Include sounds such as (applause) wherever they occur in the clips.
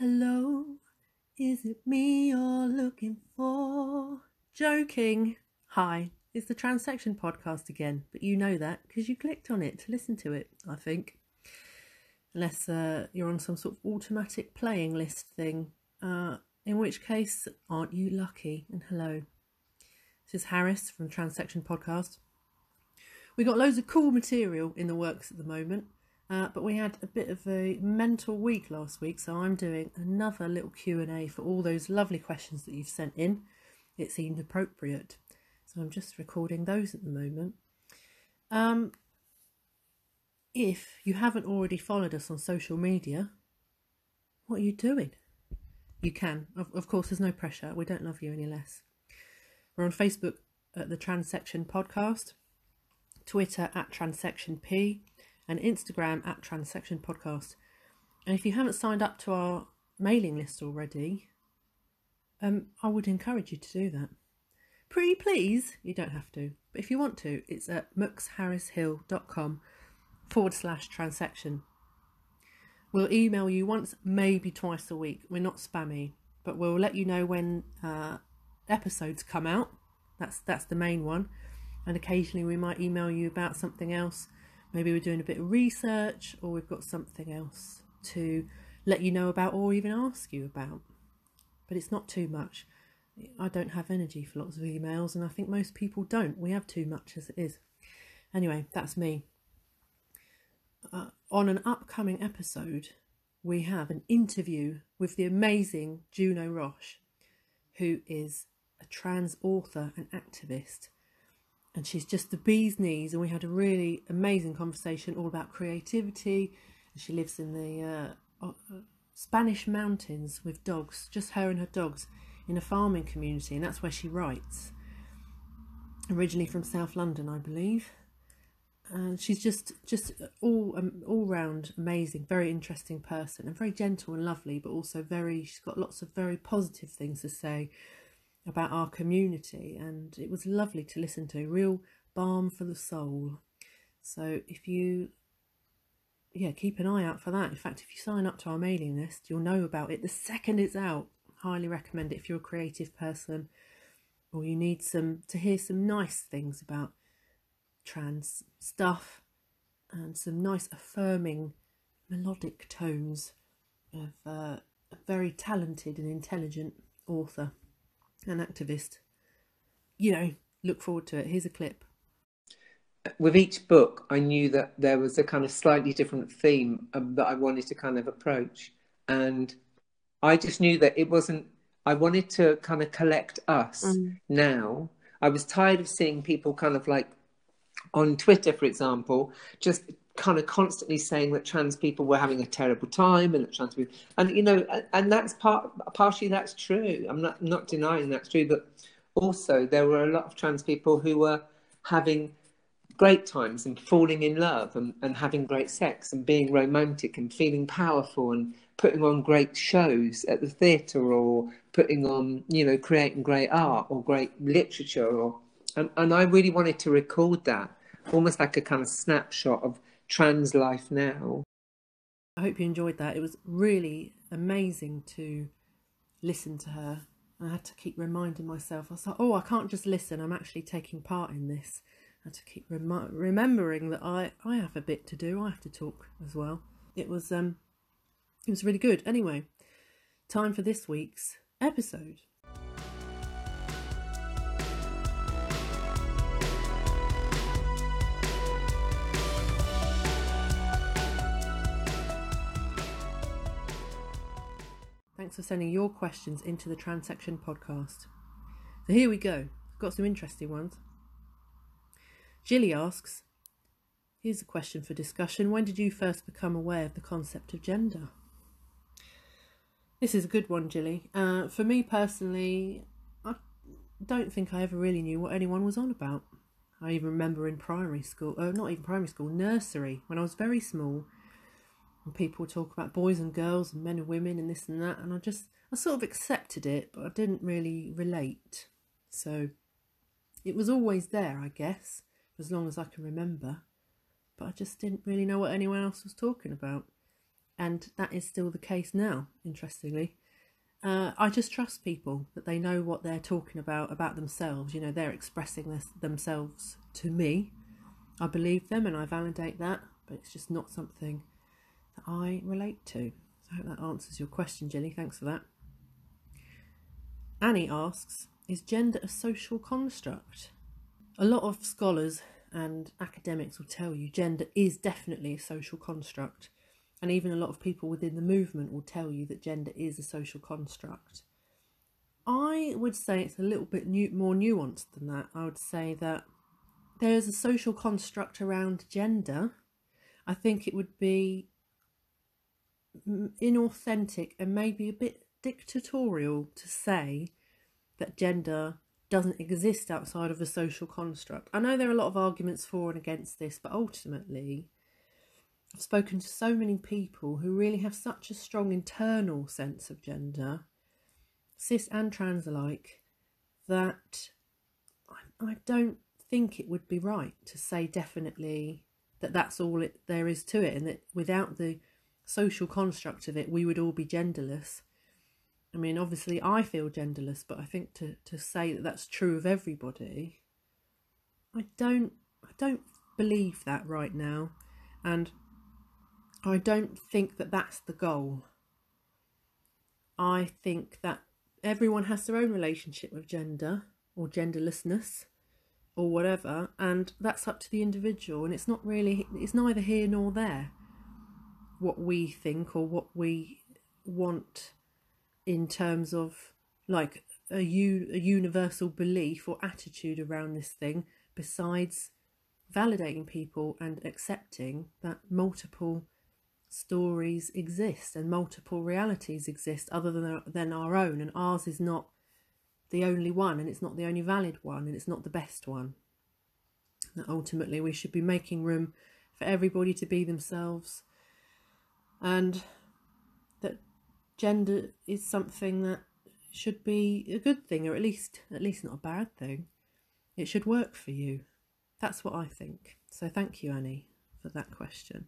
Hello, is it me you're looking for? Joking. Hi, it's the Transection podcast again, but you know that because you clicked on it to listen to it, I think. Unless uh, you're on some sort of automatic playing list thing, uh, in which case, aren't you lucky? And hello. This is Harris from Transection podcast. We've got loads of cool material in the works at the moment. Uh, but we had a bit of a mental week last week, so I'm doing another little Q and A for all those lovely questions that you've sent in. It seemed appropriate, so I'm just recording those at the moment. Um, if you haven't already followed us on social media, what are you doing? You can, of, of course. There's no pressure. We don't love you any less. We're on Facebook at the Transection Podcast, Twitter at Transection P and Instagram at Transection Podcast. And if you haven't signed up to our mailing list already, um, I would encourage you to do that. Pretty please, you don't have to, but if you want to, it's at mooksharrishill.com forward slash transection. We'll email you once, maybe twice a week. We're not spammy, but we'll let you know when uh, episodes come out. That's that's the main one, and occasionally we might email you about something else Maybe we're doing a bit of research or we've got something else to let you know about or even ask you about. But it's not too much. I don't have energy for lots of emails, and I think most people don't. We have too much as it is. Anyway, that's me. Uh, on an upcoming episode, we have an interview with the amazing Juno Roche, who is a trans author and activist and she's just the bee's knees. And we had a really amazing conversation all about creativity. She lives in the uh, uh, Spanish mountains with dogs, just her and her dogs, in a farming community, and that's where she writes. Originally from South London, I believe. And she's just just all um, all round amazing, very interesting person, and very gentle and lovely, but also very. She's got lots of very positive things to say about our community, and it was lovely to listen to. Real balm for the soul. So if you, yeah, keep an eye out for that. In fact, if you sign up to our mailing list, you'll know about it the second it's out. Highly recommend it if you're a creative person or you need some to hear some nice things about trans stuff and some nice affirming melodic tones of uh, a very talented and intelligent author an activist. You know, look forward to it. Here's a clip. With each book, I knew that there was a kind of slightly different theme um, that I wanted to kind of approach. And I just knew that it wasn't, I wanted to kind of collect us mm. now. I was tired of seeing people kind of like on Twitter, for example, just kind of constantly saying that trans people were having a terrible time and that trans people and you know and that's part partially that's true. I'm not not denying that's true but also there were a lot of trans people who were having great times and falling in love and, and having great sex and being romantic and feeling powerful and putting on great shows at the theatre or putting on you know creating great art or great literature or and, and i really wanted to record that almost like a kind of snapshot of trans life now. I hope you enjoyed that. It was really amazing to listen to her. I had to keep reminding myself. I was like, oh, I can't just listen. I'm actually taking part in this. I had to keep rem- remembering that I, I have a bit to do. I have to talk as well. It was um, it was really good. Anyway, time for this week's episode. For sending your questions into the Transection podcast. So here we go. Got some interesting ones. Jilly asks, Here's a question for discussion. When did you first become aware of the concept of gender? This is a good one, Jilly. Uh, for me personally, I don't think I ever really knew what anyone was on about. I even remember in primary school, uh, not even primary school, nursery, when I was very small, and people talk about boys and girls and men and women and this and that and I just I sort of accepted it but I didn't really relate so it was always there I guess as long as I can remember but I just didn't really know what anyone else was talking about and that is still the case now, interestingly. Uh, I just trust people that they know what they're talking about about themselves. You know, they're expressing this themselves to me. I believe them and I validate that, but it's just not something that I relate to. So I hope that answers your question, Jenny. Thanks for that. Annie asks Is gender a social construct? A lot of scholars and academics will tell you gender is definitely a social construct. And even a lot of people within the movement will tell you that gender is a social construct. I would say it's a little bit new, more nuanced than that. I would say that there's a social construct around gender. I think it would be inauthentic and maybe a bit dictatorial to say that gender doesn't exist outside of a social construct. I know there are a lot of arguments for and against this, but ultimately, I've spoken to so many people who really have such a strong internal sense of gender, cis and trans alike, that I, I don't think it would be right to say definitely that that's all it, there is to it, and that without the social construct of it, we would all be genderless. I mean, obviously, I feel genderless, but I think to, to say that that's true of everybody, I don't I don't believe that right now, and I don't think that that's the goal. I think that everyone has their own relationship with gender or genderlessness or whatever, and that's up to the individual, and it's not really it's neither here nor there what we think or what we want in terms of like a, u- a universal belief or attitude around this thing besides validating people and accepting that multiple stories exist and multiple realities exist other than our, than our own. And ours is not the only one and it's not the only valid one and it's not the best one. That ultimately we should be making room for everybody to be themselves and that gender is something that should be a good thing or at least at least not a bad thing. It should work for you. That's what i think. So thank you annie for that question.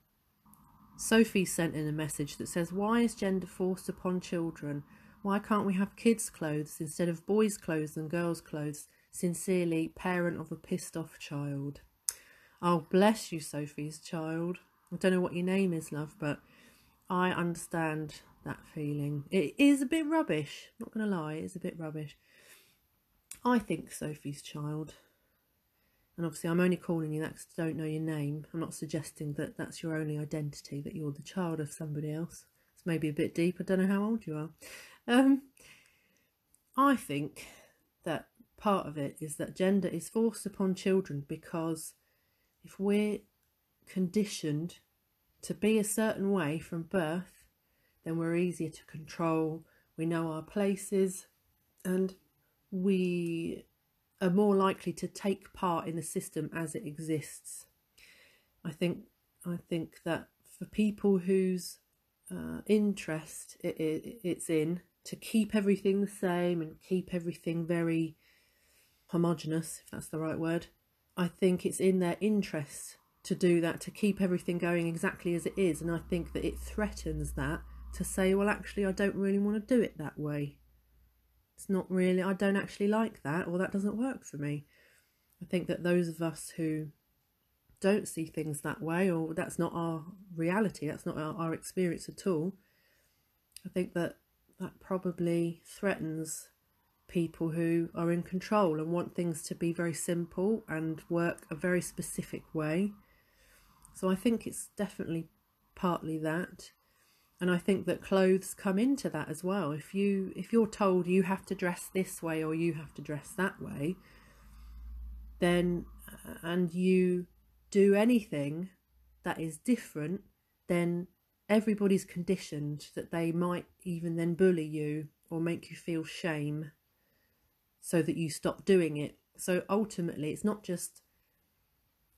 Sophie sent in a message that says why is gender forced upon children? Why can't we have kids clothes instead of boys clothes and girls clothes? Sincerely parent of a pissed off child. Oh bless you sophie's child. I don't know what your name is love but i understand that feeling. It is a bit rubbish, not going to lie, it's a bit rubbish. I think Sophie's child. And obviously, I'm only calling you that because I don't know your name. I'm not suggesting that that's your only identity, that you're the child of somebody else. It's maybe a bit deep. I don't know how old you are. Um, I think that part of it is that gender is forced upon children because if we're conditioned to be a certain way from birth, then we're easier to control. We know our places and we are more likely to take part in the system as it exists. I think I think that for people whose uh, interest it, it, it's in to keep everything the same and keep everything very homogenous, if that's the right word, I think it's in their interest to do that, to keep everything going exactly as it is. And I think that it threatens that to say, well, actually, I don't really want to do it that way. It's not really, I don't actually like that, or that doesn't work for me. I think that those of us who don't see things that way, or that's not our reality, that's not our, our experience at all, I think that that probably threatens people who are in control and want things to be very simple and work a very specific way. So I think it's definitely partly that. And i think that clothes come into that as well. If you if you're told you have to dress this way or you have to dress that way then and you do anything that is different then everybody's conditioned that they might even then bully you or make you feel shame so that you stop doing it. So ultimately it's not just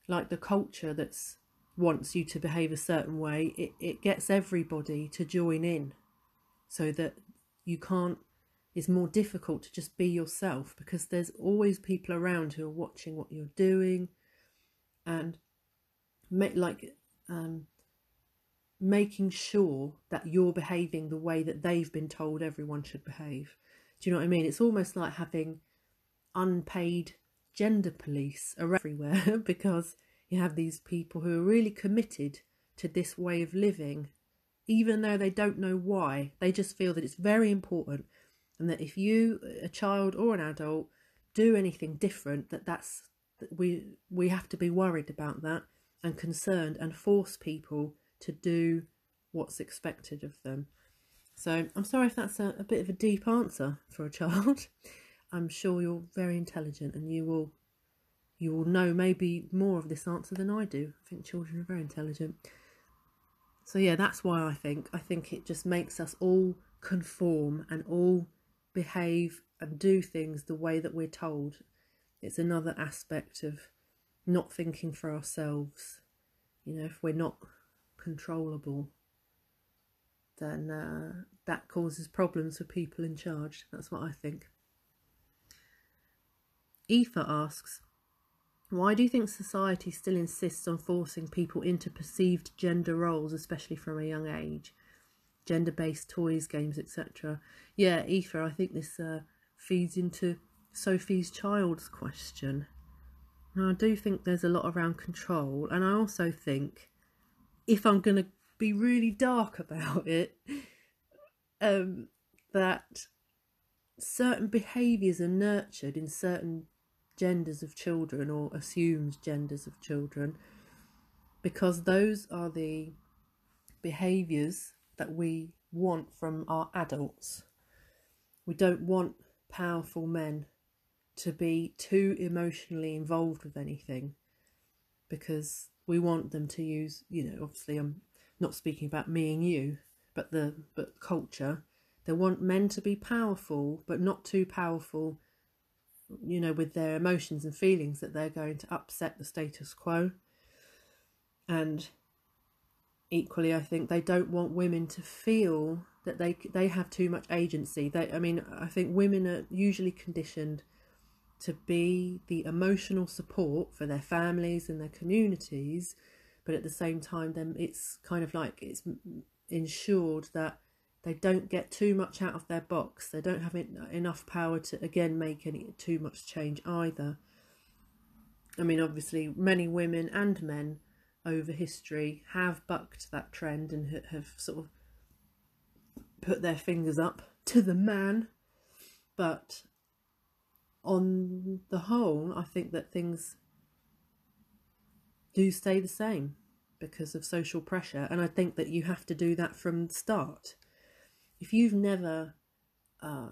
like the culture that's wants you to behave a certain way, it, it gets everybody to join in so that you can't, it's more difficult to just be yourself because there's always people around who are watching what you're doing and make, like um, making sure that you're behaving the way that they've been told everyone should behave. Do you know what I mean? It's almost like having unpaid gender police everywhere (laughs) because you have these people who are really committed to this way of living, even though they don't know why. They just feel that it's very important, and that if you, a child or an adult, do anything different, that that's that we we have to be worried about that and concerned and force people to do what's expected of them. So I'm sorry if that's a, a bit of a deep answer for a child. (laughs) I'm sure you're very intelligent and you will you will know maybe more of this answer than I do. I think children are very intelligent. So yeah, that's why I think I think it just makes us all conform and all behave and do things the way that we're told. It's another aspect of not thinking for ourselves. You know, if we're not controllable, then uh, that causes problems for people in charge. That's what I think. Aoife asks, why do you think society still insists on forcing people into perceived gender roles, especially from a young age? Gender based toys, games, etc. Yeah, Aoife, I think this uh, feeds into Sophie's child's question. I do think there's a lot around control, and I also think if I'm going to be really dark (laughs) about it, um, that certain behaviours are nurtured in certain genders of children or assumes genders of children because those are the behaviours that we want from our adults. We don't want powerful men to be too emotionally involved with anything because we want them to use, you know, obviously I'm not speaking about me and you, but the but culture. They want men to be powerful, but not too powerful you know, with their emotions and feelings that they're going to upset the status quo. And equally, I think they don't want women to feel that they they have too much agency. They, I mean, I think women are usually conditioned to be the emotional support for their families and their communities, but at the same time, then it's kind of like it's ensured that they don't get too much out of their box. They don't have enough power to again make any too much change either. I mean, obviously, many women and men over history have bucked that trend and have sort of put their fingers up to the man. But on the whole, I think that things do stay the same because of social pressure. And I think that you have to do that from the start if you've never uh,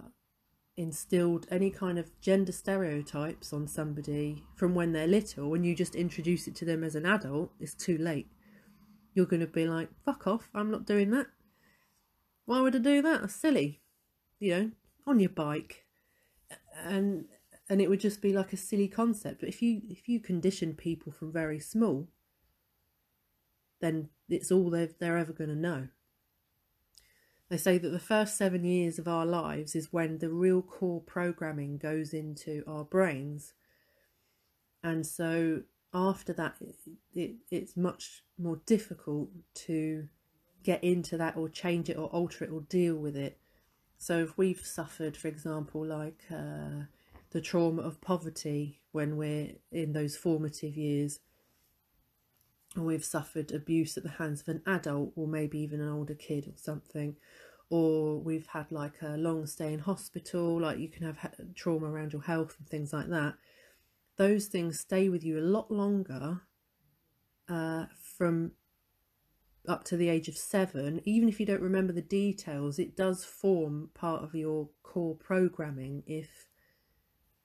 instilled any kind of gender stereotypes on somebody from when they're little and you just introduce it to them as an adult, it's too late. You're going to be like, fuck off, I'm not doing that. Why would I do that? That's silly. You know, on your bike. And and it would just be like a silly concept. But if you if you condition people from very small, then it's all they're, they're ever going to know. They say that the first seven years of our lives is when the real core programming goes into our brains. And so after that, it, it's much more difficult to get into that or change it or alter it or deal with it. So if we've suffered, for example, like uh, the trauma of poverty when we're in those formative years, or we've suffered abuse at the hands of an adult or maybe even an older kid or something or we've had like a long stay in hospital like you can have trauma around your health and things like that those things stay with you a lot longer uh, from up to the age of seven. Even if you don't remember the details it does form part of your core programming if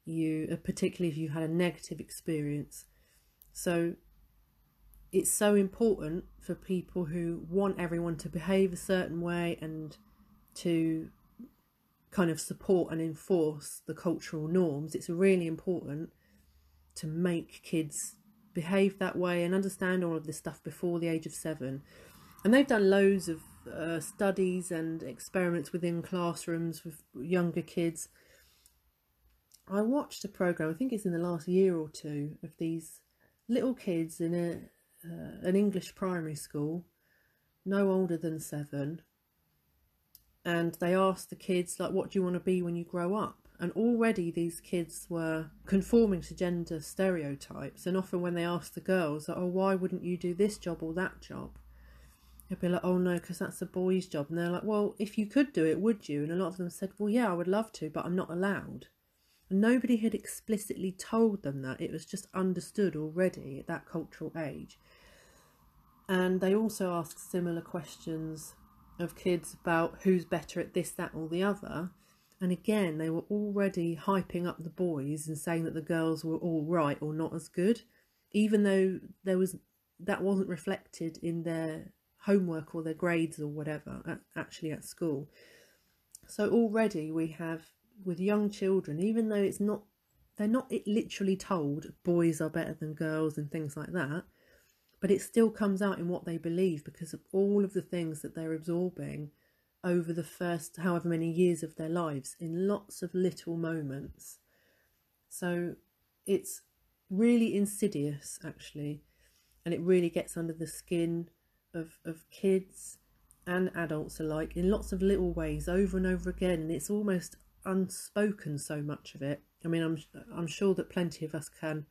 you uh, particularly if you had a negative experience. So it's so important for people who want everyone to behave a certain way and to kind of support and enforce the cultural norms. It's really important to make kids behave that way and understand all of this stuff before the age of seven. And they've done loads of uh, studies and experiments within classrooms with younger kids. I watched a program, I think it's in the last year or two, of these little kids in a uh, an English primary school no older than seven, and they asked the kids like, "What do you want to be when you grow up?" And already these kids were conforming to gender stereotypes. And often when they asked the girls, like, "Oh, why wouldn't you do this job or that job?" They'd be like, "Oh no, because that's a boy's job." And they're like, "Well, if you could do it, would you?" And a lot of them said, "Well, yeah, I would love to, but I'm not allowed." And nobody had explicitly told them that. It was just understood already at that cultural age. And they also asked similar questions of kids about who's better at this, that, or the other. And again, they were already hyping up the boys and saying that the girls were all right or not as good, even though there was that wasn't reflected in their homework or their grades or whatever at, actually at school. So already we have with young children, even though it's not they're not literally told boys are better than girls and things like that, but it still comes out in what they believe because of all of the things that they're absorbing over the first however many years of their lives in lots of little moments. So it's really insidious actually, and it really gets under the skin of, of kids and adults alike in lots of little ways over and over again, and it's almost unspoken so much of it. I mean, I'm I'm sure that plenty of us can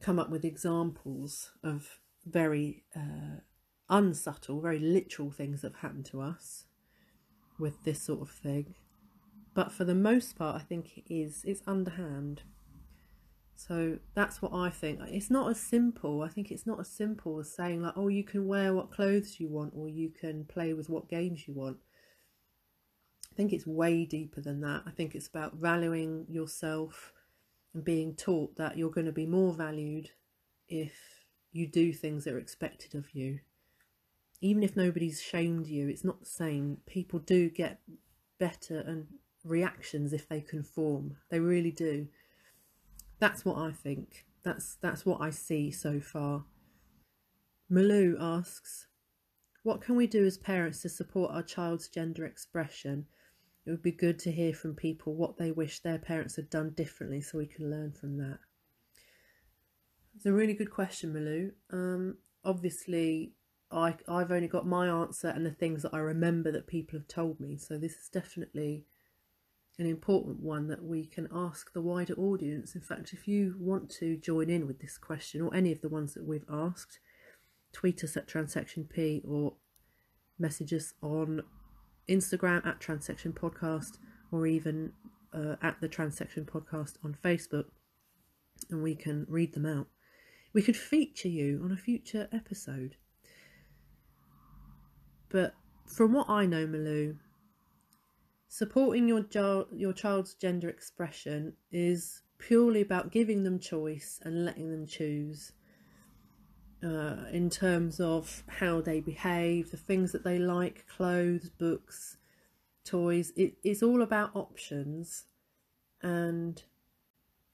come up with examples of very uh, unsubtle, very literal things that have happened to us with this sort of thing. But for the most part, I think it is it's underhand. So that's what I think. It's not as simple. I think it's not as simple as saying like, oh, you can wear what clothes you want, or you can play with what games you want I think it's way deeper than that. I think it's about valuing yourself and being taught that you're going to be more valued if you do things that are expected of you. Even if nobody's shamed you, it's not the same. People do get better and reactions if they conform. They really do. That's what I think. That's that's what I see so far. Malou asks, what can we do as parents to support our child's gender expression it would be good to hear from people what they wish their parents had done differently so we can learn from that. It's a really good question, Malou. Um, obviously, I, I've only got my answer and the things that I remember that people have told me. So this is definitely an important one that we can ask the wider audience. In fact, if you want to join in with this question or any of the ones that we've asked, tweet us at TransectionP or message us on Instagram at Transection Podcast or even uh, at the Transection Podcast on Facebook, and we can read them out. We could feature you on a future episode. But from what I know, Malou, supporting your jo- your child's gender expression is purely about giving them choice and letting them choose uh, in terms of how they behave, the things that they like, clothes, books, toys. It, it's all about options and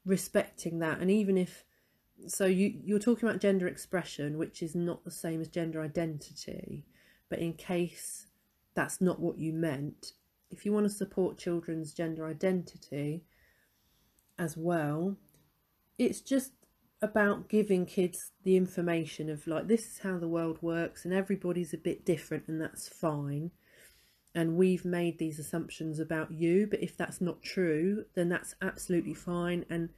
respecting that. And even if so, you you're talking about gender expression, which is not the same as gender identity. But in case that's not what you meant, if you want to support children's gender identity as well, it's just about giving kids the information of like this is how the world works and everybody's a bit different and that's fine. And we've made these assumptions about you but if that's not true then that's absolutely fine. And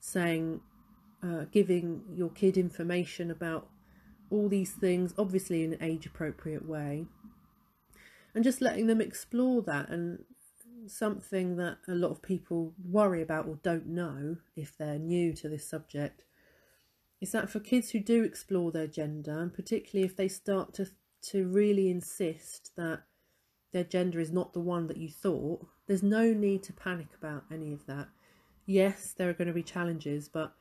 saying uh, giving your kid information about all these things obviously in an age appropriate way. And just letting them explore that and something that a lot of people worry about or don't know if they're new to this subject is that for kids who do explore their gender, and particularly if they start to to really insist that their gender is not the one that you thought, there's no need to panic about any of that. Yes, there are going to be challenges, but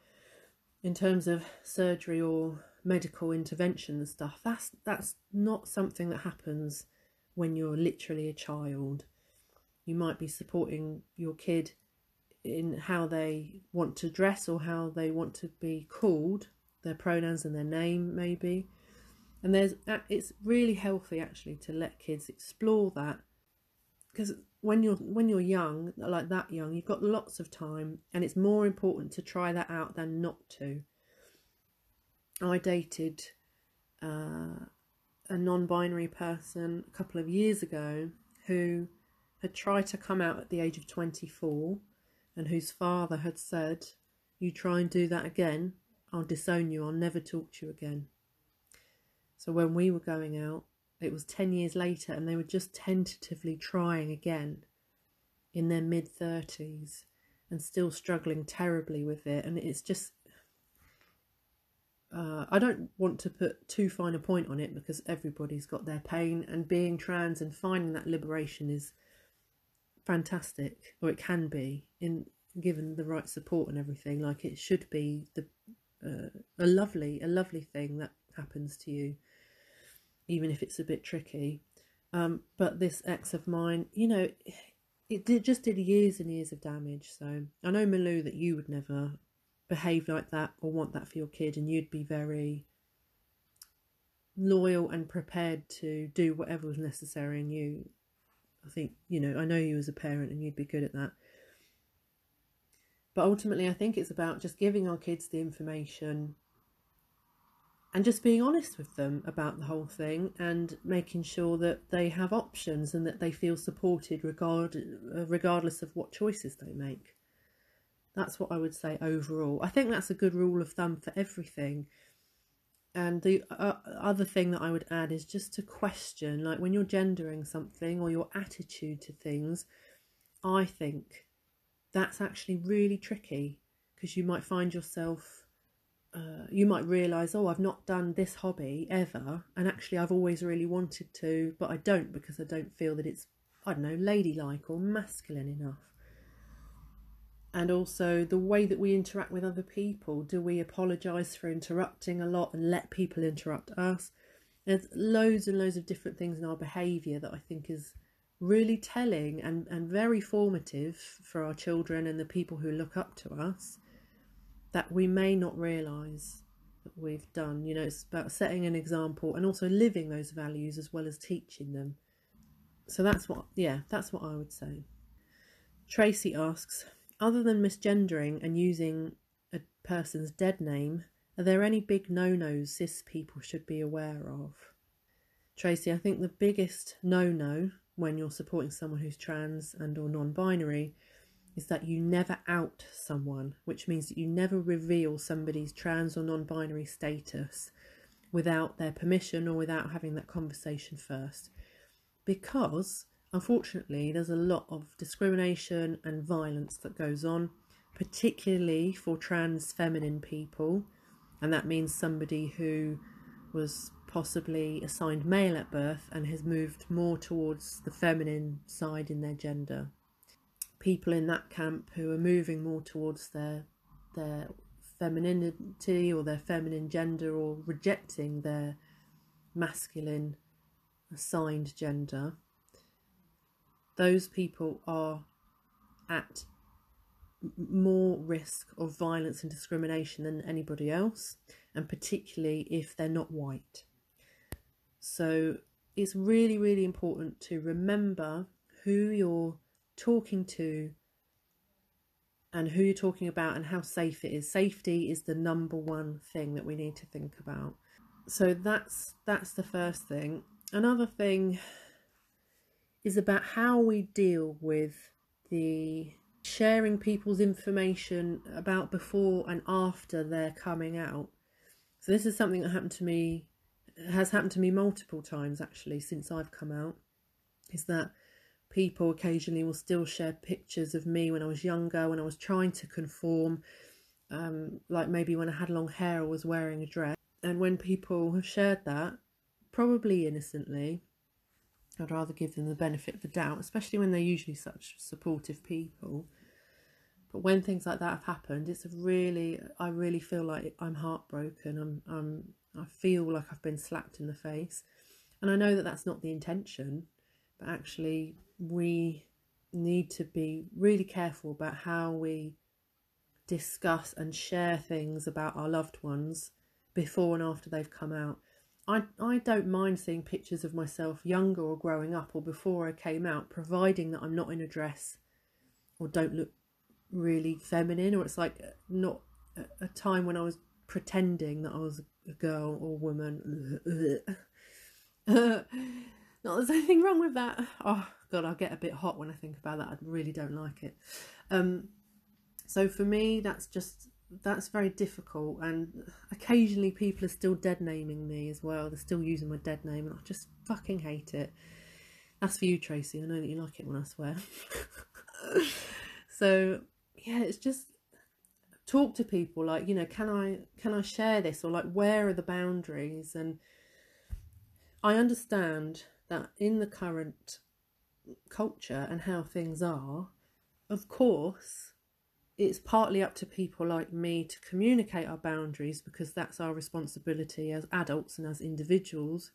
in terms of surgery or medical intervention and stuff, that's that's not something that happens when you're literally a child. You might be supporting your kid in how they want to dress or how they want to be called, their pronouns and their name maybe. And there's it's really healthy actually to let kids explore that because when you're when you're young like that young you've got lots of time and it's more important to try that out than not to. I dated uh, a non binary person a couple of years ago who had tried to come out at the age of 24 and whose father had said, You try and do that again, I'll disown you, I'll never talk to you again. So when we were going out, it was 10 years later and they were just tentatively trying again in their mid 30s and still struggling terribly with it. And it's just, uh, I don't want to put too fine a point on it because everybody's got their pain, and being trans and finding that liberation is fantastic, or it can be, in given the right support and everything. Like it should be the uh, a lovely, a lovely thing that happens to you, even if it's a bit tricky. Um, but this ex of mine, you know, it did just did years and years of damage. So I know Malou that you would never behave like that or want that for your kid, and you'd be very loyal and prepared to do whatever was necessary. And you, I think, you know, I know you as a parent, and you'd be good at that. But ultimately, I think it's about just giving our kids the information and just being honest with them about the whole thing and making sure that they have options and that they feel supported regard, uh, regardless of what choices they make. That's what I would say overall. I think that's a good rule of thumb for everything. And the uh, other thing that I would add is just to question, like when you're gendering something or your attitude to things, I think that's actually really tricky because you might find yourself uh, you might realize, oh, I've not done this hobby ever, and actually I've always really wanted to, but I don't because I don't feel that it's, I don't know, ladylike or masculine enough. And also the way that we interact with other people. Do we apologize for interrupting a lot and let people interrupt us? There's loads and loads of different things in our behaviour that I think is really telling and, and very formative for our children and the people who look up to us that we may not realize that we've done. You know, it's about setting an example and also living those values as well as teaching them. So that's what, yeah, that's what I would say. Tracy asks, other than misgendering and using a person's dead name, are there any big no nos cis people should be aware of? Tracy, I think the biggest no no when you're supporting someone who's trans and or non-binary is that you never out someone, which means that you never reveal somebody's trans or non binary status without their permission or without having that conversation first. Because, unfortunately, there's a lot of discrimination and violence that goes on, particularly for trans feminine people. And that means somebody who was possibly assigned male at birth and has moved more towards the feminine side in their gender people in that camp who are moving more towards their their femininity or their feminine gender or rejecting their masculine assigned gender those people are at more risk of violence and discrimination than anybody else and particularly if they're not white so it's really really important to remember who you're talking to and who you're talking about and how safe it is. Safety is the number one thing that we need to think about. So that's that's the first thing. Another thing is about how we deal with the sharing people's information about before and after they're coming out. So this is something that happened to me has happened to me multiple times actually since I've come out is that people occasionally will still share pictures of me when I was younger, when I was trying to conform, um, like maybe when I had long hair or was wearing a dress. And when people have shared that, probably innocently, I'd rather give them the benefit of the doubt, especially when they're usually such supportive people. But when things like that have happened, it's really, I really feel like I'm heartbroken. I'm, I'm, I feel like I've been slapped in the face, and I know that that's not the intention. But actually, we need to be really careful about how we discuss and share things about our loved ones before and after they've come out. I, I don't mind seeing pictures of myself younger or growing up or before I came out, providing that I'm not in a dress or don't look really feminine or it's like not a, a time when I was pretending that I was a girl or woman. (laughs) Not there's anything wrong with that. Oh god, I get a bit hot when I think about that. I really don't like it. Um, so for me, that's just that's very difficult, and occasionally people are still dead naming me as well. They're still using my dead name, and I just fucking hate it. That's for you, Tracy. I know that you like it when I swear. (laughs) so yeah, it's just talk to people like you know can i can i share this or like where are the boundaries and i understand that in the current culture and how things are of course it's partly up to people like me to communicate our boundaries because that's our responsibility as adults and as individuals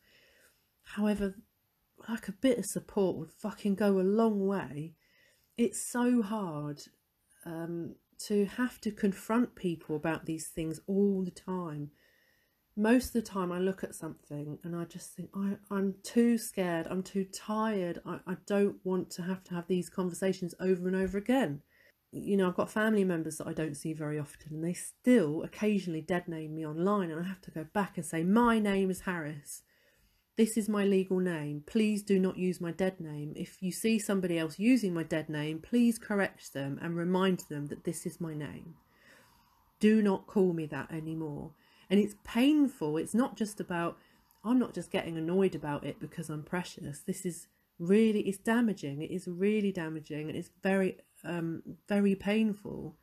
however like a bit of support would fucking go a long way it's so hard um, to have to confront people about these things all the time. Most of the time, I look at something and I just think, I, I'm too scared, I'm too tired, I, I don't want to have to have these conversations over and over again. You know, I've got family members that I don't see very often, and they still occasionally dead name me online, and I have to go back and say, My name is Harris. This is my legal name. Please do not use my dead name. If you see somebody else using my dead name, please correct them and remind them that this is my name. Do not call me that anymore. And it's painful. It's not just about, I'm not just getting annoyed about it because I'm precious. This is really, it's damaging. It is really damaging and it's very, um, very painful.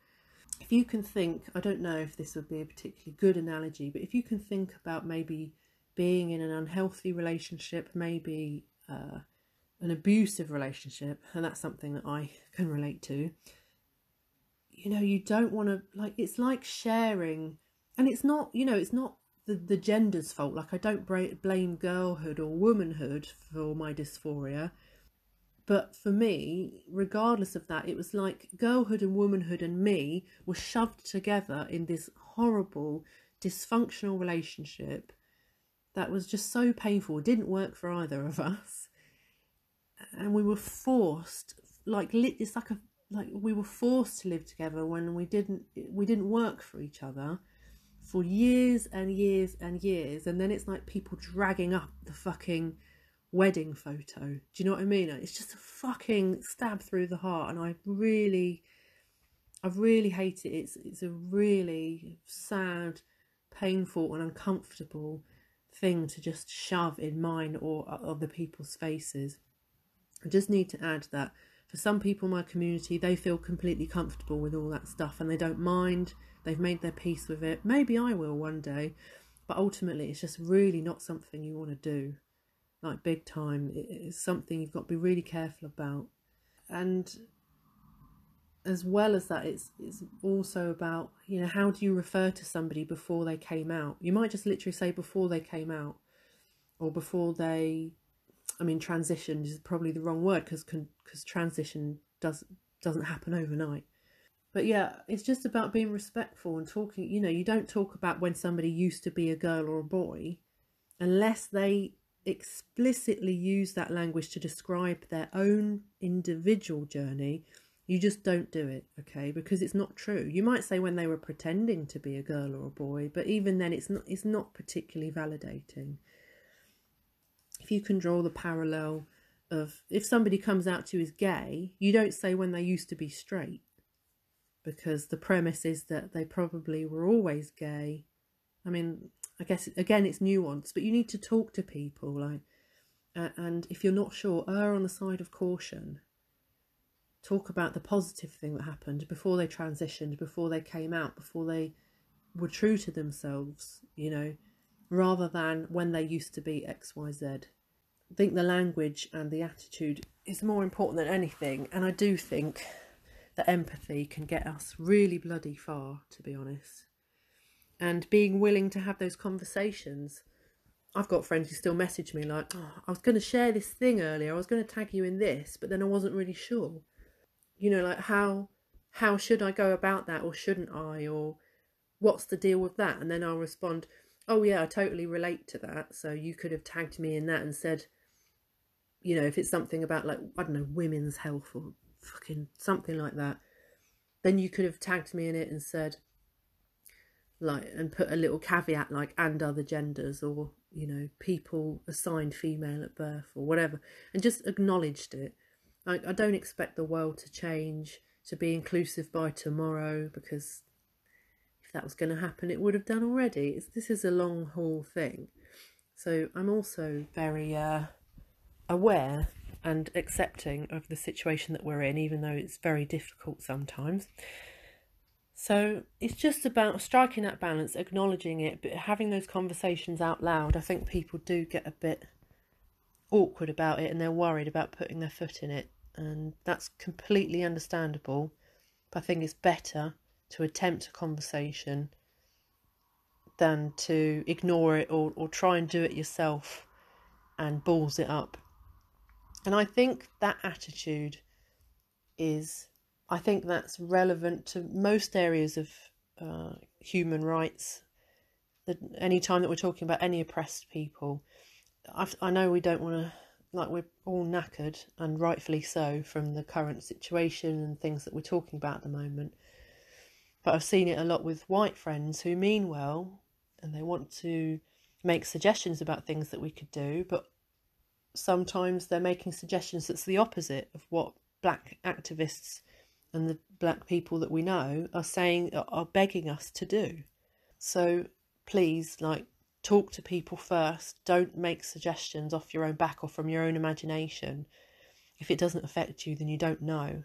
If you can think, I don't know if this would be a particularly good analogy, but if you can think about maybe being in an unhealthy relationship, maybe uh, an abusive relationship, and that's something that I can relate to. You know, you don't want to, like, it's like sharing, and it's not, you know, it's not the, the gender's fault. Like, I don't blame girlhood or womanhood for my dysphoria. But for me, regardless of that, it was like girlhood and womanhood and me were shoved together in this horrible, dysfunctional relationship that was just so painful. It didn't work for either of us. And we were forced, like it's like a like we were forced to live together when we didn't we didn't work for each other for years and years and years and then it's like people dragging up the fucking wedding photo do you know what i mean it's just a fucking stab through the heart and i really i really hate it it's it's a really sad painful and uncomfortable thing to just shove in mine or other people's faces. I just need to add that for some people in my community, they feel completely comfortable with all that stuff and they don't mind. They've made their peace with it. Maybe I will one day, but ultimately, it's just really not something you want to do. Like big time, it's something you've got to be really careful about. And as well as that it's it's also about you know how do you refer to somebody before they came out you might just literally say before they came out or before they i mean transition is probably the wrong word because because transition does doesn't happen overnight but yeah it's just about being respectful and talking you know you don't talk about when somebody used to be a girl or a boy unless they explicitly use that language to describe their own individual journey you just don't do it, okay? Because it's not true. You might say when they were pretending to be a girl or a boy, but even then it's not it's not particularly validating. If you can draw the parallel of if somebody comes out to you as gay, you don't say when they used to be straight. Because the premise is that they probably were always gay. I mean, I guess again it's nuanced, but you need to talk to people like uh, and if you're not sure, err on the side of caution talk about the positive thing that happened before they transitioned, before they came out, before they were true to themselves, you know, rather than when they used to be XYZ. I think the language and the attitude is more important than anything, and I do think that empathy can get us really bloody far, to be honest. And being willing to have those conversations. I've got friends who still message me like, oh, I was going to share this thing earlier, I was going to tag you in this, but then I wasn't really sure you know like how how should i go about that or shouldn't i or what's the deal with that and then i'll respond oh yeah i totally relate to that so you could have tagged me in that and said you know if it's something about like i don't know women's health or fucking something like that then you could have tagged me in it and said like and put a little caveat like and other genders or you know, people assigned female at birth or whatever, and just acknowledged it. I, I don't expect the world to change to be inclusive by tomorrow because if that was going to happen, it would have done already. It's, this is a long haul thing. So I'm also very uh, aware and accepting of the situation that we're in, even though it's very difficult sometimes. So it's just about striking that balance, acknowledging it, but having those conversations out loud. I think people do get a bit awkward about it and they're worried about putting their foot in it, and that's completely understandable. But I think it's better to attempt a conversation than to ignore it or, or try and do it yourself and balls it up. And I think that attitude is, I think that's relevant to most areas of uh, human rights. That any time that we're talking about any oppressed people, I've, I know we don't want to, like, we're all knackered, and rightfully so, from the current situation and things that we're talking about at the moment. But I've seen it a lot with white friends who mean well and they want to make suggestions about things that we could do, but sometimes they're making suggestions that's the opposite of what black activists and the black people that we know are saying are begging us to do. So please, like, talk to people first. Don't make suggestions off your own back or from your own imagination. If it doesn't affect you, then you don't know.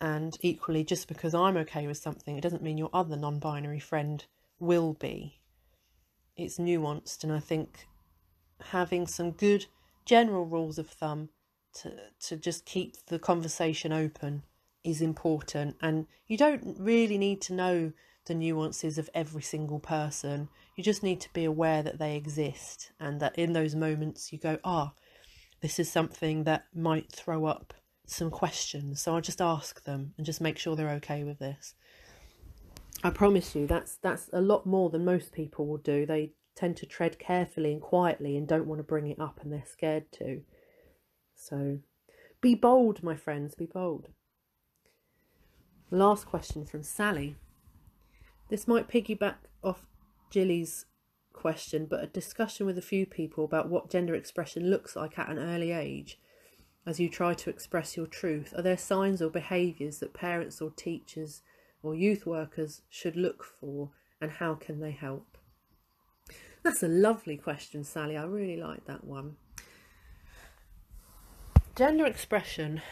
And equally, just because I'm okay with something, it doesn't mean your other non binary friend will be. It's nuanced, and I think having some good general rules of thumb to to just keep the conversation open is important and you don't really need to know the nuances of every single person you just need to be aware that they exist and that in those moments you go ah oh, this is something that might throw up some questions so i'll just ask them and just make sure they're okay with this i promise you that's that's a lot more than most people will do they tend to tread carefully and quietly and don't want to bring it up and they're scared to. So be bold, my friends, be bold. Last question from Sally. This might piggyback off Jilly's question, but a discussion with a few people about what gender expression looks like at an early age as you try to express your truth. Are there signs or behaviours that parents or teachers or youth workers should look for, and how can they help? That's a lovely question, Sally. I really like that one. Gender expression.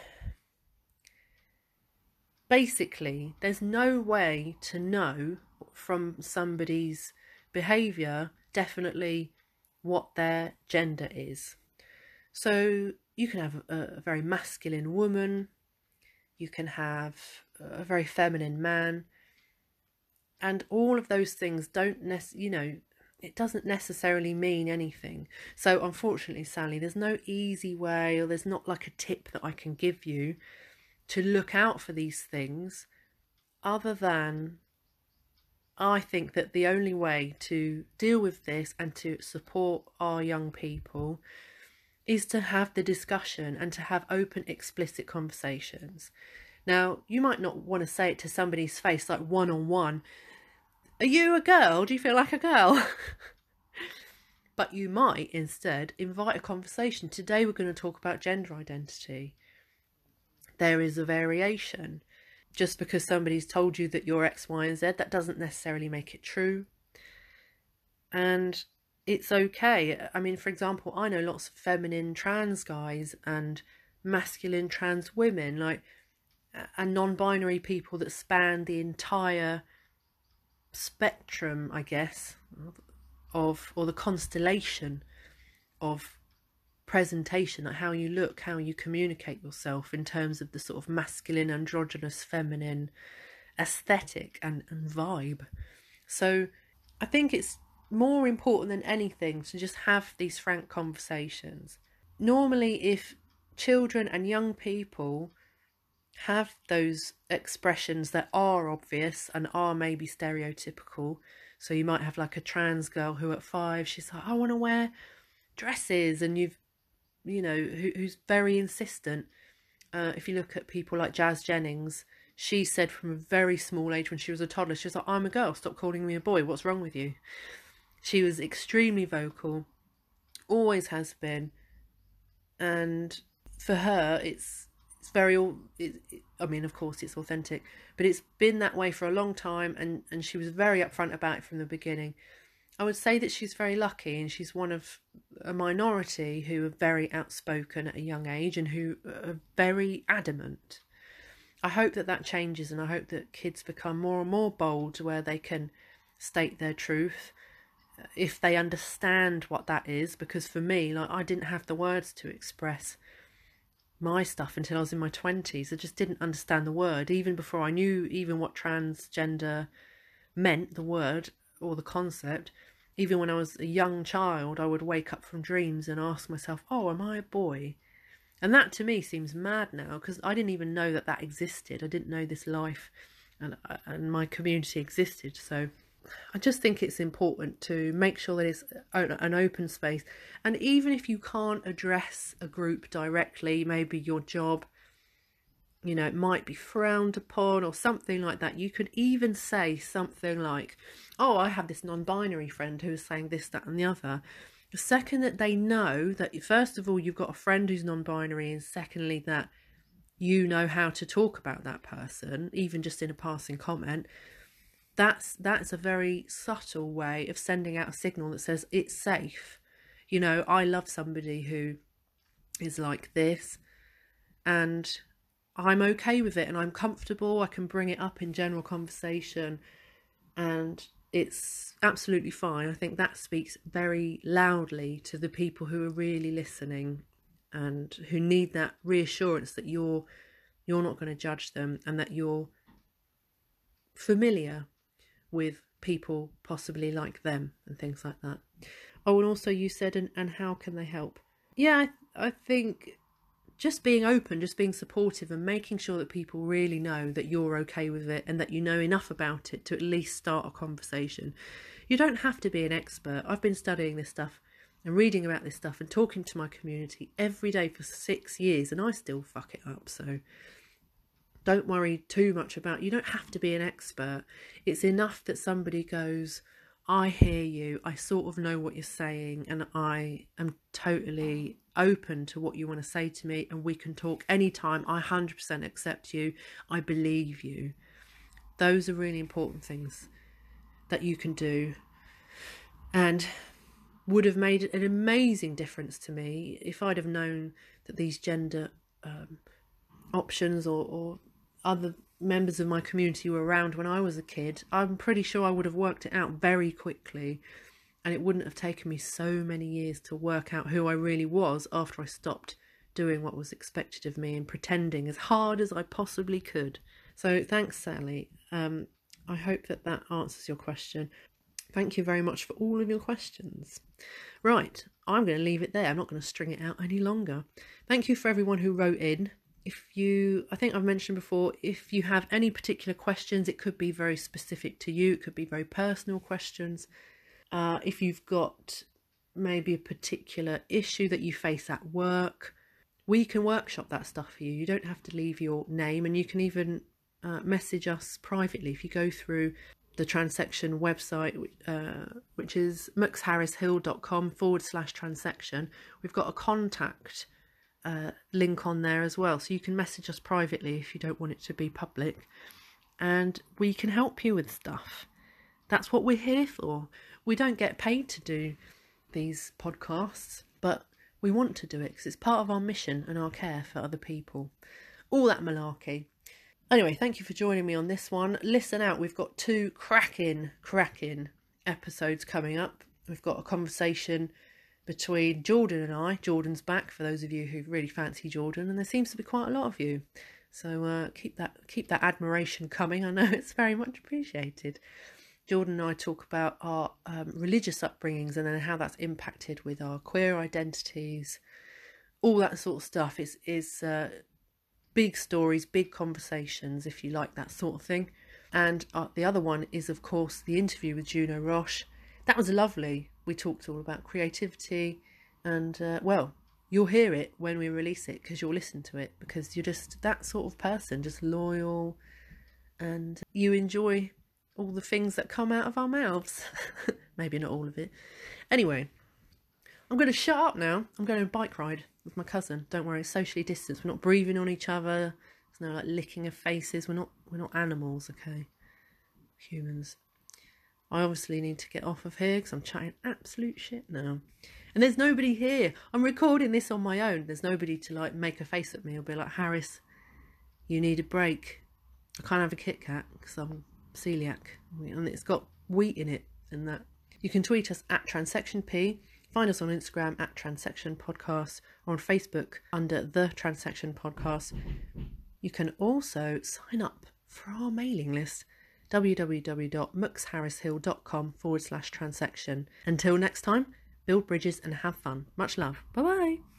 Basically, there's no way to know from somebody's behaviour definitely what their gender is. So you can have a, a very masculine woman, you can have a very feminine man, and all of those things don't necessarily, you know, it doesn't necessarily mean anything. So, unfortunately, Sally, there's no easy way or there's not like a tip that I can give you to look out for these things other than I think that the only way to deal with this and to support our young people is to have the discussion and to have open, explicit conversations. Now, you might not want to say it to somebody's face like one on one, are you a girl? Do you feel like a girl? (laughs) but you might instead invite a conversation. Today we're going to talk about gender identity. There is a variation. Just because somebody's told you that you're X, Y, and Z, that doesn't necessarily make it true. And it's okay. I mean, for example, I know lots of feminine trans guys and masculine trans women, like, and non binary people that span the entire spectrum, I guess, of or the constellation of presentation, like how you look, how you communicate yourself in terms of the sort of masculine, androgynous, feminine aesthetic and, and vibe. So I think it's more important than anything to just have these frank conversations. Normally, if children and young people have those expressions that are obvious and are maybe stereotypical. So you might have like a trans girl who at five she's like, I want to wear dresses, and you've, you know, who, who's very insistent. Uh, if you look at people like Jazz Jennings, she said from a very small age when she was a toddler, she was like, I'm a girl, stop calling me a boy, what's wrong with you? She was extremely vocal always has been. And for her, it's it's very it, it, I mean, of course, it's authentic, but it's been that way for a long time, and and she was very upfront about it from the beginning. I would say that she's very lucky, and she's one of a minority who are very outspoken at a young age and who are very adamant. I hope that that changes, and I hope that kids become more and more bold where they can state their truth uh, if they understand what that is. Because for me, like I didn't have the words to express my stuff until I was in my twenties. I just didn't understand the word, even before I knew even what transgender meant, the word or the concept. Even when I was a young child, I would wake up from dreams and ask myself, "Oh, am I a boy?" And that to me seems mad now because I didn't even know that that existed. I didn't know this life and uh, and my community existed. So I just think it's important to make sure that it's an open space. And even if you can't address a group directly, maybe your job, you know, it might be frowned upon or something like that. You could even say something like, Oh, I have this non binary friend who is saying this, that, and the other. The second that they know that, first of all, you've got a friend who's non binary, and secondly, that you know how to talk about that person, even just in a passing comment, that's that's a very subtle way of sending out a signal that says it's safe you know i love somebody who is like this and i'm okay with it and i'm comfortable i can bring it up in general conversation and it's absolutely fine i think that speaks very loudly to the people who are really listening and who need that reassurance that you're you're not going to judge them and that you're familiar with people possibly like them and things like that. Oh, and also you said, and, and how can they help? Yeah, I, I think just being open, just being supportive, and making sure that people really know that you're okay with it and that you know enough about it to at least start a conversation. You don't have to be an expert. I've been studying this stuff and reading about this stuff and talking to my community every day for six years, and I still fuck it up. So don't worry too much about you don't have to be an expert it's enough that somebody goes i hear you i sort of know what you're saying and i am totally open to what you want to say to me and we can talk anytime. I 100% accept you. I believe you. Those are really important things that you can do and would have made an amazing difference to me if i'd have known that these gender um, options or, or other members of my community were around when I was a kid, I'm pretty sure I would have worked it out very quickly. And it wouldn't have taken me so many years to work out who I really was after I stopped doing what was expected of me and pretending as hard as I possibly could. So, thanks, Sally. Um, I hope that that answers your question. Thank you very much for all of your questions. Right, I'm going to leave it there. I'm not going to string it out any longer. Thank you for everyone who wrote in if you i think i've mentioned before if you have any particular questions it could be very specific to you it could be very personal questions uh, if you've got maybe a particular issue that you face at work we can workshop that stuff for you you don't have to leave your name and you can even uh, message us privately if you go through the transection website uh, which is mxharrishill.com forward slash transection we've got a contact uh, link on there as well. So you can message us privately if you don't want it to be public. And we can help you with stuff. That's what we're here for. We don't get paid to do these podcasts, but we want to do it because it's part of our mission and our care for other people. All that malarkey. Anyway, thank you for joining me on this one. Listen out, we've got two cracking, cracking episodes coming up. We've got a conversation between Jordan and I. Jordan's back for those of you who really fancy Jordan, and there seems to be quite a lot of you. So uh, keep that keep that admiration coming. I know (laughs) it's very much appreciated. Jordan and I talk about our um, religious upbringings and then how that's impacted with our queer identities, all that sort of stuff. Is is uh, big stories, big conversations, if you like that sort of thing. And uh, the other one is, of course, the interview with Juno Roche. That was lovely we talked all about creativity, and uh, well, you'll hear it when we release it because you'll listen to it because you're just that sort of person, just loyal, and you enjoy all the things that come out of our mouths. (laughs) Maybe not all of it. Anyway, I'm going to shut up now. I'm going on a bike ride with my cousin. Don't worry, socially distanced. We're not breathing on each other. There's no like licking of faces. We're not we're not animals, okay? Humans. I obviously need to get off of here because I'm chatting absolute shit now. And there's nobody here. I'm recording this on my own. There's nobody to like make a face at me or be like, Harris, you need a break. I can't have a Kit Kat because I'm celiac and it's got wheat in it and that. You can tweet us at TransectionP. Find us on Instagram at Transection Podcast or on Facebook under The Transection Podcast. You can also sign up for our mailing list www.mxharrishill.com forward slash transection. Until next time, build bridges and have fun. Much love. Bye bye.